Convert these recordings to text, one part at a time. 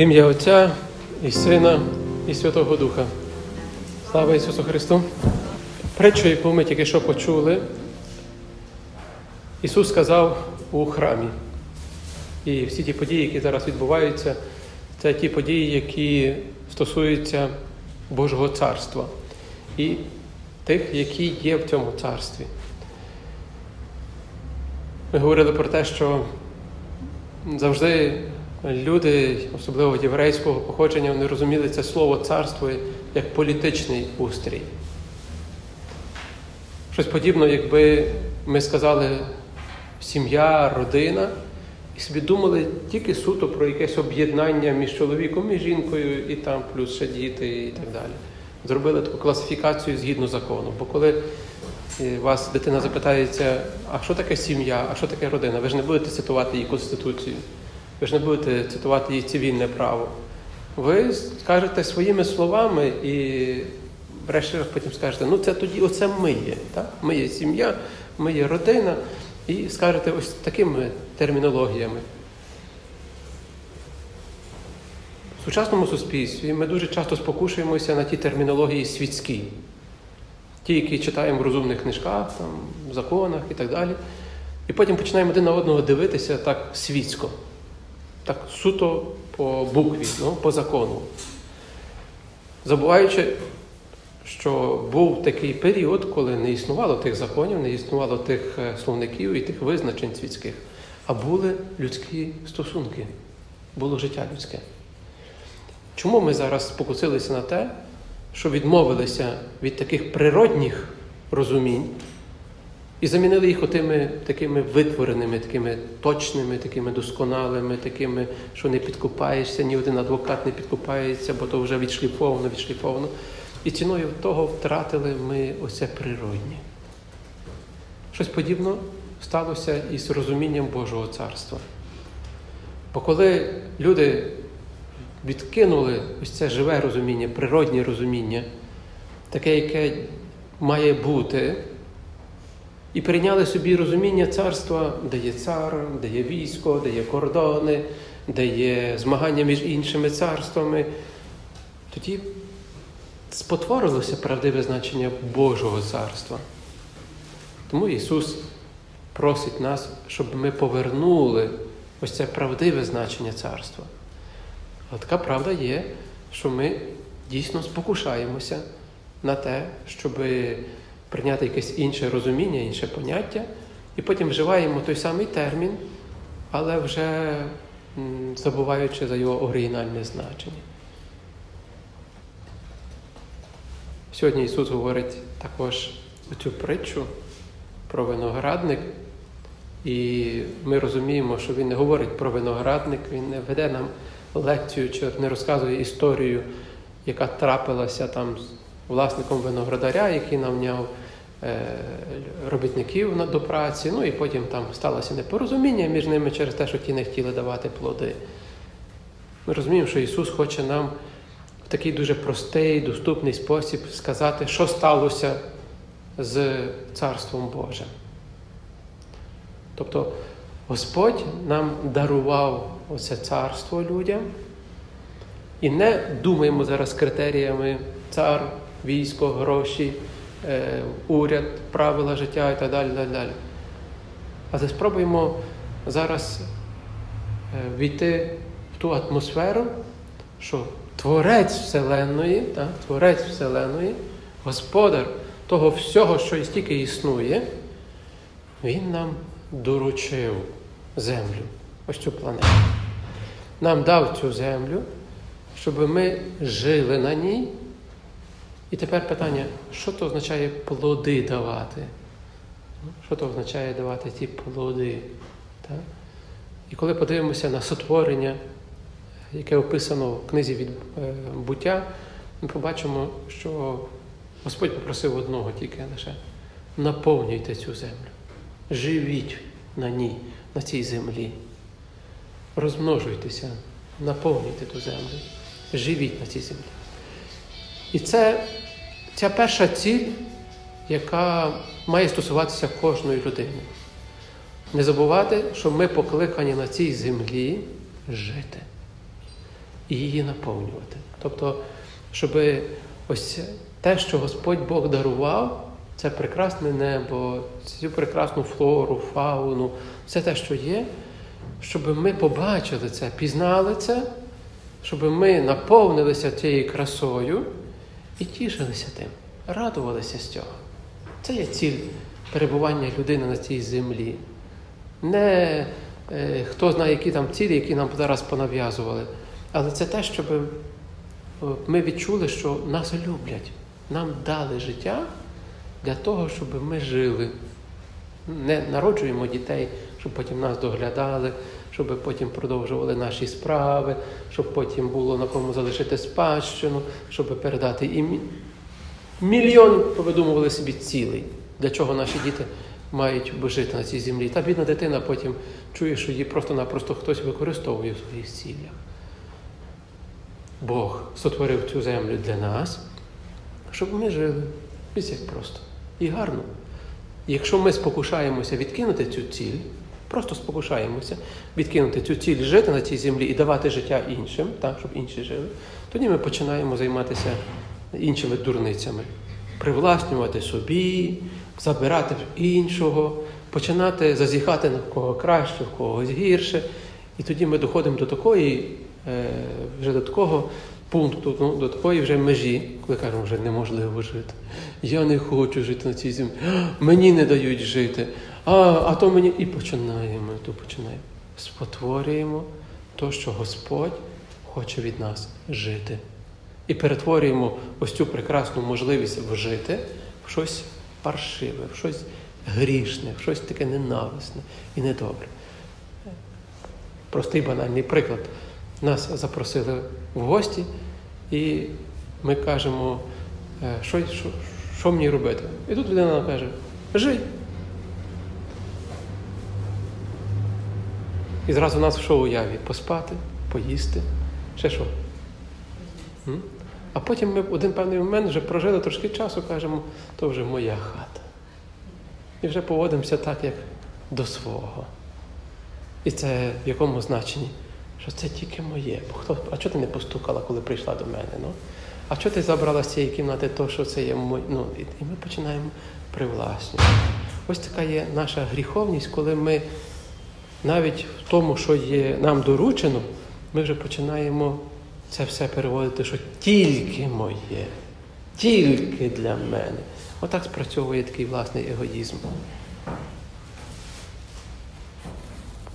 ім'я Отця і Сина, і Святого Духа. Слава Ісусу Христу! Притчу, яку ми тільки що почули, Ісус сказав у храмі. І всі ті події, які зараз відбуваються, це ті події, які стосуються Божого царства і тих, які є в цьому царстві. Ми говорили про те, що завжди люди, особливо єврейського походження, вони розуміли це слово царство як політичний устрій. Щось подібне, якби ми сказали сім'я, родина, і собі думали тільки суто про якесь об'єднання між чоловіком і жінкою, і там плюс ще діти і так далі. Зробили таку класифікацію згідно закону. Бо коли вас дитина запитається, а що таке сім'я, а що таке родина, ви ж не будете цитувати її Конституцію, ви ж не будете цитувати її цивільне право. Ви скажете своїми словами і врешті потім скажете, ну це тоді оце ми є. Так? Ми є сім'я, ми є родина, і скажете ось такими термінологіями. В сучасному суспільстві ми дуже часто спокушуємося на ті термінології світські, ті, які читаємо в розумних книжках, там, законах і так далі. І потім починаємо один на одного дивитися так світсько, так суто по букві, ну, по закону. Забуваючи, що був такий період, коли не існувало тих законів, не існувало тих словників і тих визначень світських, а були людські стосунки, було життя людське. Чому ми зараз спокусилися на те, що відмовилися від таких природних розумінь і замінили їх отими такими витвореними, такими точними, такими досконалими, такими, що не підкупаєшся, ні один адвокат не підкупається, бо то вже відшліфовано, відшліфовано. І ціною того втратили ми оце природнє. Щось подібне сталося із розумінням Божого царства. Бо коли люди відкинули ось це живе розуміння, природнє розуміння, таке, яке має бути, і прийняли собі розуміння царства, де є цар, де є військо, де є кордони, де є змагання між іншими царствами, тоді спотворилося правдиве значення Божого царства. Тому Ісус просить нас, щоб ми повернули ось це правдиве значення царства. А така правда є, що ми дійсно спокушаємося на те, щоб прийняти якесь інше розуміння, інше поняття, і потім вживаємо той самий термін, але вже забуваючи за його оригінальне значення. Сьогодні Ісус говорить також цю притчу про виноградник, і ми розуміємо, що Він не говорить про виноградник, Він не веде нам лекцію чи не розказує історію, яка трапилася там власником виноградаря, який навняв робітників до праці, ну і потім там сталося непорозуміння між ними через те, що ті не хотіли давати плоди. Ми розуміємо, що Ісус хоче нам в такий дуже простий, доступний спосіб сказати, що сталося з Царством Божим. Тобто Господь нам дарував оце царство людям, і не думаємо зараз критеріями цар, військо, гроші, е, уряд, правила життя і так далі. далі, далі. Але спробуємо зараз е, війти в ту атмосферу, що Творець Вселенної, так, Творець Вселенної, Господар того всього, що стільки існує, Він нам доручив землю, ось цю планету. Нам дав цю землю, щоб ми жили на ній. І тепер питання, що то означає плоди давати? Що то означає давати ті плоди? Так? І коли подивимося на сотворення, яке описано в книзі від буття, ми побачимо, що Господь попросив одного тільки лише наповнюйте цю землю, живіть на ній, на цій землі. Розмножуйтеся, наповнюйте ту землю, живіть на цій землі. І це ця перша ціль, яка має стосуватися кожної людини. Не забувати, що ми покликані на цій землі жити. і її наповнювати. Тобто, щоб ось те, що Господь Бог дарував, це прекрасне небо, цю прекрасну флору, фауну, все те, що є, щоб ми побачили це, пізнали це, щоб ми наповнилися цією красою і тішилися тим, радувалися з цього. Це є ціль перебування людини на цій землі. Не е, хто знає, які там цілі, які нам зараз понав'язували. Але це те, щоб е, ми відчули, що нас люблять, нам дали життя для того, щоб ми жили. Не народжуємо дітей, щоб потім нас доглядали, щоб потім продовжували наші справи, щоб потім було на кому залишити спадщину, щоб передати і мільйон повидумували собі цілий, для чого наші діти мають жити на цій землі. Та бідна дитина потім чує, що її просто-напросто хтось використовує в своїх цілях. Бог сотворив цю землю для нас, щоб ми жили. Ось як просто. І гарно. Якщо ми спокушаємося відкинути цю ціль, просто спокушаємося відкинути цю ціль жити на цій землі і давати життя іншим, так, щоб інші жили, тоді ми починаємо займатися іншими дурницями, привласнювати собі, забирати іншого, починати зазіхати на кого краще, в когось гірше. І тоді ми доходимо до такої, е, вже до такого пункту, ну, до такої вже межі, коли кажемо, вже неможливо жити. Я не хочу жити на цій землі, мені не дають жити. А а то мені і починаємо, то починаємо. Спотворюємо то, що Господь хоче від нас жити. І перетворюємо ось цю прекрасну можливість вжити в щось паршиве, в щось грішне, в щось таке ненависне і недобре. Простий банальний приклад. Нас запросили в гості, і ми кажемо, що що, що мені робити? І тут людина каже, жий. І зразу у нас в шоу уяві поспати, поїсти, ще що. А потім ми в один певний момент вже прожили трошки часу, кажемо, то вже моя хата. І вже поводимося так, як до свого. І це в якому значенні? Що це тільки моє. Бо хто, А чого ти не постукала, коли прийшла до мене? Ну? А чого ти забрала з цієї кімнати то, що це є моє? Ну, І ми починаємо привласнювати. Ось така є наша гріховність, коли ми навіть в тому, що є нам доручено, ми вже починаємо це все переводити, що тільки моє, тільки для мене. Отак спрацьовує такий власний егоїзм.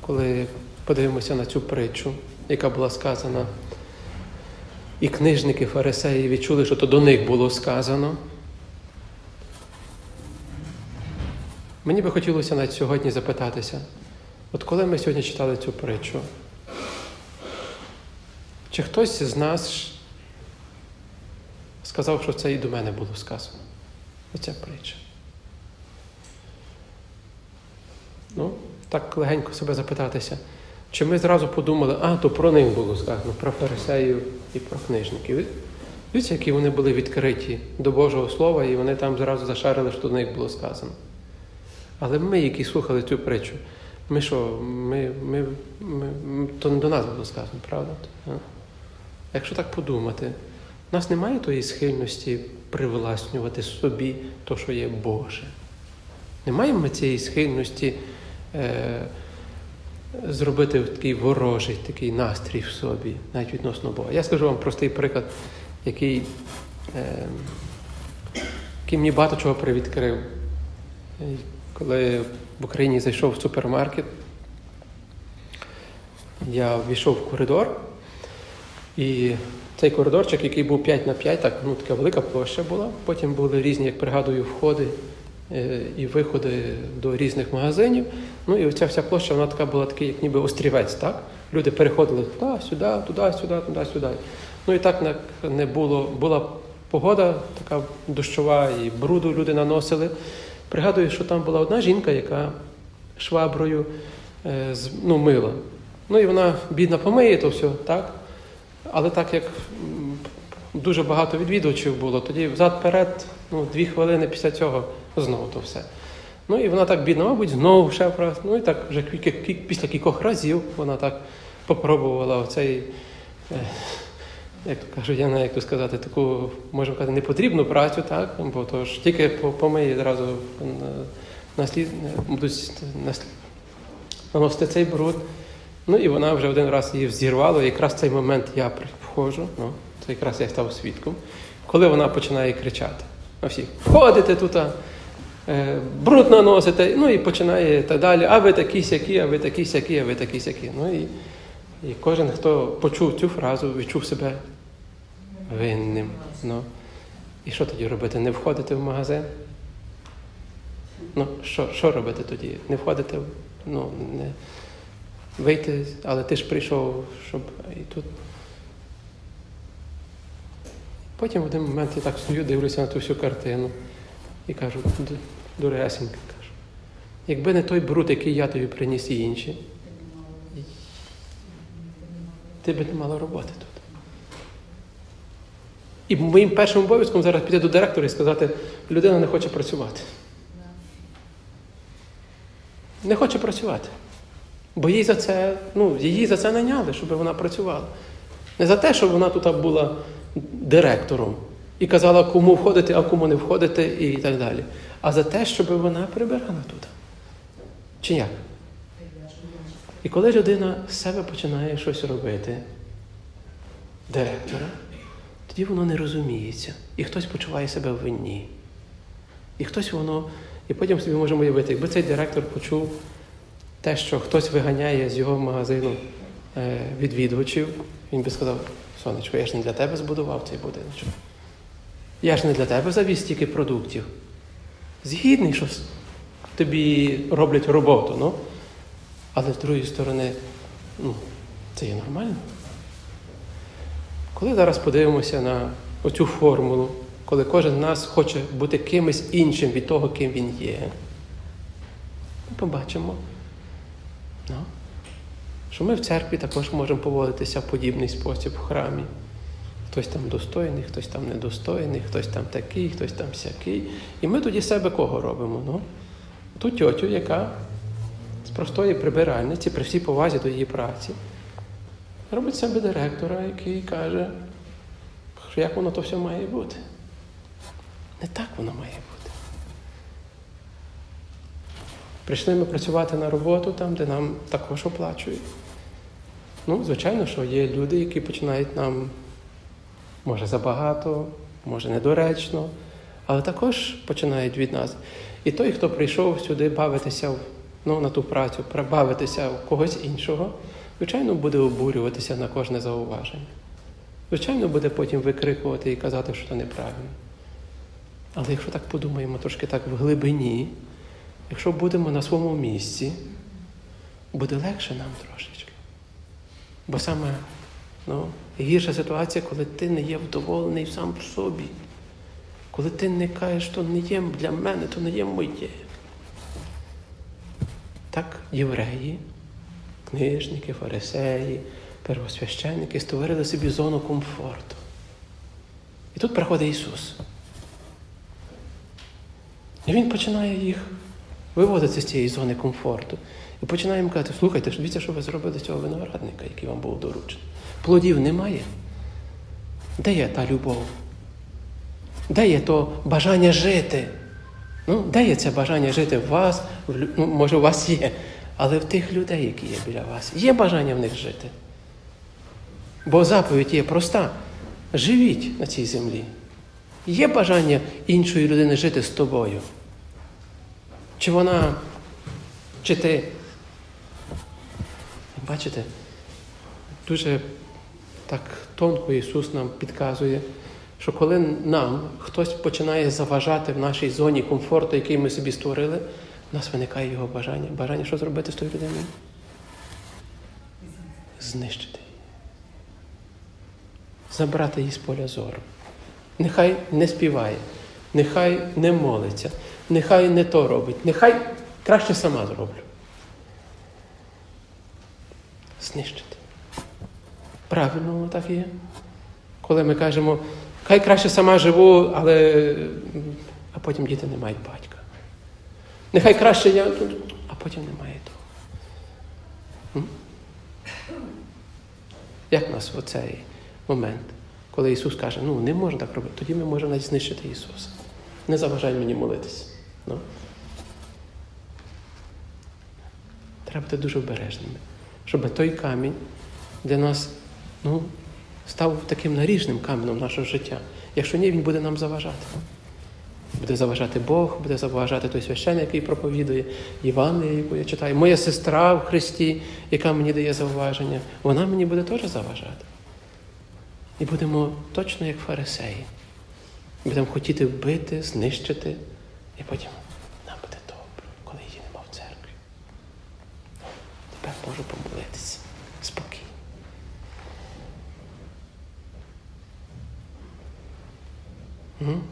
Коли подивимося на цю притчу, яка була сказана, і книжники фарисеї відчули, що то до них було сказано. Мені би хотілося навіть сьогодні запитатися, от коли ми сьогодні читали цю притчу, чи хтось з нас сказав, що це і до мене було сказано? Оця притча. Ну, так легенько себе запитатися. Чи ми зразу подумали, а, то про них було сказано, про фарисеїв і про книжників. Дивіться, які вони були відкриті до Божого Слова, і вони там зразу зашарили, що до них було сказано. Але ми, які слухали цю притчу, ми що, ми, ми, ми, то не до нас було сказано, правда? Якщо так подумати, у нас немає тої схильності привласнювати собі то, що є Боже. Немає ми цієї схильності е, зробити такий ворожий такий настрій в собі, навіть відносно Бога. Я скажу вам простий приклад, який е, який мені багато чого привідкрив. Коли в Україні зайшов в супермаркет, я війшов в коридор. І цей коридорчик, який був 5 на 5, так, ну така велика площа була. Потім були різні, як пригадую, входи е, і виходи до різних магазинів. Ну і оця вся площа, вона така була такий, як ніби острівець. так? Люди переходили туди, сюди, туди, сюди, туди, сюди. Ну і так не було. Була погода така дощова, і бруду люди наносили. Пригадую, що там була одна жінка, яка шваброю е, ну, мила. Ну і вона, бідна, помиє то все, так? Але так як дуже багато відвідувачів було, тоді взад-перед, ну, дві хвилини після цього знову то все. Ну і вона так бідна, мабуть, знову ще раз. Ну і так вже після кількох разів вона так попробувала оцей е, як то кажуть, я не як то сказати, таку, можемо казати, непотрібну працю, так? Бо то ж тільки по- помиє одразу наслід, будуть наслід- наносити цей бруд. Ну і вона вже один раз її зірвала, і якраз в цей момент я входжу, ну, це якраз я став свідком, коли вона починає кричати на всіх, ходите тут, е, бруд наносите, ну і починає так далі, а ви такі сякі, а ви такі сякі, а ви такі сякі. Ну і, і кожен, хто почув цю фразу, відчув себе винним. Ну. І що тоді робити? Не входити в магазин? Ну, що, що робити тоді? Не входити, ну, не вийти, але ти ж прийшов, щоб і тут. Потім в один момент я так стою, дивлюся на ту всю картину і кажу, «Д- дуресенька, кажу. Якби не той бруд, який я тобі приніс і інші, ти би не мала роботи тут. І моїм першим обов'язком зараз піти до директора і сказати, людина не хоче працювати. Не хоче працювати. Бо їй за це, ну, її за це наняли, щоб вона працювала. Не за те, щоб вона тут була директором і казала, кому входити, а кому не входити, і так далі. А за те, щоб вона прибирала тут. Чи як? І коли людина з себе починає щось робити, директора, тоді воно не розуміється. І хтось почуває себе в винні. І хтось воно. І потім собі можемо уявити, якби цей директор почув те, що хтось виганяє з його магазину е, відвідувачів, він би сказав, сонечко, я ж не для тебе збудував цей будиночок. Я ж не для тебе завіз стільки продуктів. Згідний, що тобі роблять роботу, ну. Але з другої сторони, ну, це є нормально. Коли зараз подивимося на оцю формулу, коли кожен з нас хоче бути кимось іншим від того, ким він є, ми побачимо, ну, що ми в церкві також можемо поводитися в подібний спосіб в храмі. Хтось там достойний, хтось там недостойний, хтось там такий, хтось там сякий. І ми тоді себе кого робимо? Ну, ту тьотю, яка з простої прибиральниці, при всій повазі до її праці, робить себе директора, який каже, що як воно то все має бути. Не так воно має бути. Прийшли ми працювати на роботу там, де нам також оплачують. Ну, звичайно, що є люди, які починають нам, може, забагато, може, недоречно, але також починають від нас. І той, хто прийшов сюди бавитися ну, на ту працю, бавитися в когось іншого, звичайно, буде обурюватися на кожне зауваження. Звичайно, буде потім викрикувати і казати, що це неправильно. Але якщо так подумаємо трошки так в глибині, якщо будемо на своєму місці, буде легше нам трошечки. Бо саме ну, гірша ситуація, коли ти не є вдоволений сам в собі. Коли ти не кажеш, що не є для мене, то не є моє. Так євреї, книжники, фарисеї, первосвященники створили собі зону комфорту. І тут приходить Ісус. І Він починає їх виводити з цієї зони комфорту. І починає їм казати, слухайте, дивіться, що ви зробили з цього виноградника, який вам був доручений. Плодів немає. Де є та любов? Де є то бажання жити? Ну, де є це бажання жити в вас? Ну, може, у вас є, але в тих людей, які є біля вас, є бажання в них жити. Бо заповідь є проста: живіть на цій землі. Є бажання іншої людини жити з тобою. Чи вона, чи ти. Бачите, дуже так тонко Ісус нам підказує, що коли нам хтось починає заважати в нашій зоні комфорту, який ми собі створили, нас виникає його бажання. Бажання що зробити з тою людиною? Знищити її. Забрати її з поля зору. Нехай не співає, нехай не молиться, нехай не то робить, нехай краще сама зроблю. Знищити. Правильно воно так є. Коли ми кажемо, хай краще сама живу, але а потім діти не мають батька. Нехай краще я, тут, а потім немає того. Як нас в цей момент? Коли Ісус каже, ну не можна так робити, тоді ми можемо навіть знищити Ісуса. Не заважай мені молитися. Ну. Треба бути дуже обережними, щоб той камінь для нас ну, став таким наріжним каменем нашого життя. Якщо ні, він буде нам заважати. Буде заважати Бог, буде заважати той священник, який проповідує, Євангелія, яку я читаю. Моя сестра в Христі, яка мені дає зауваження, вона мені буде теж заважати. І будемо точно як фарисеї. Будемо хотіти вбити, знищити, і потім нам буде добре, коли її нема в церкві. Тепер можу помолитися спокійно. М?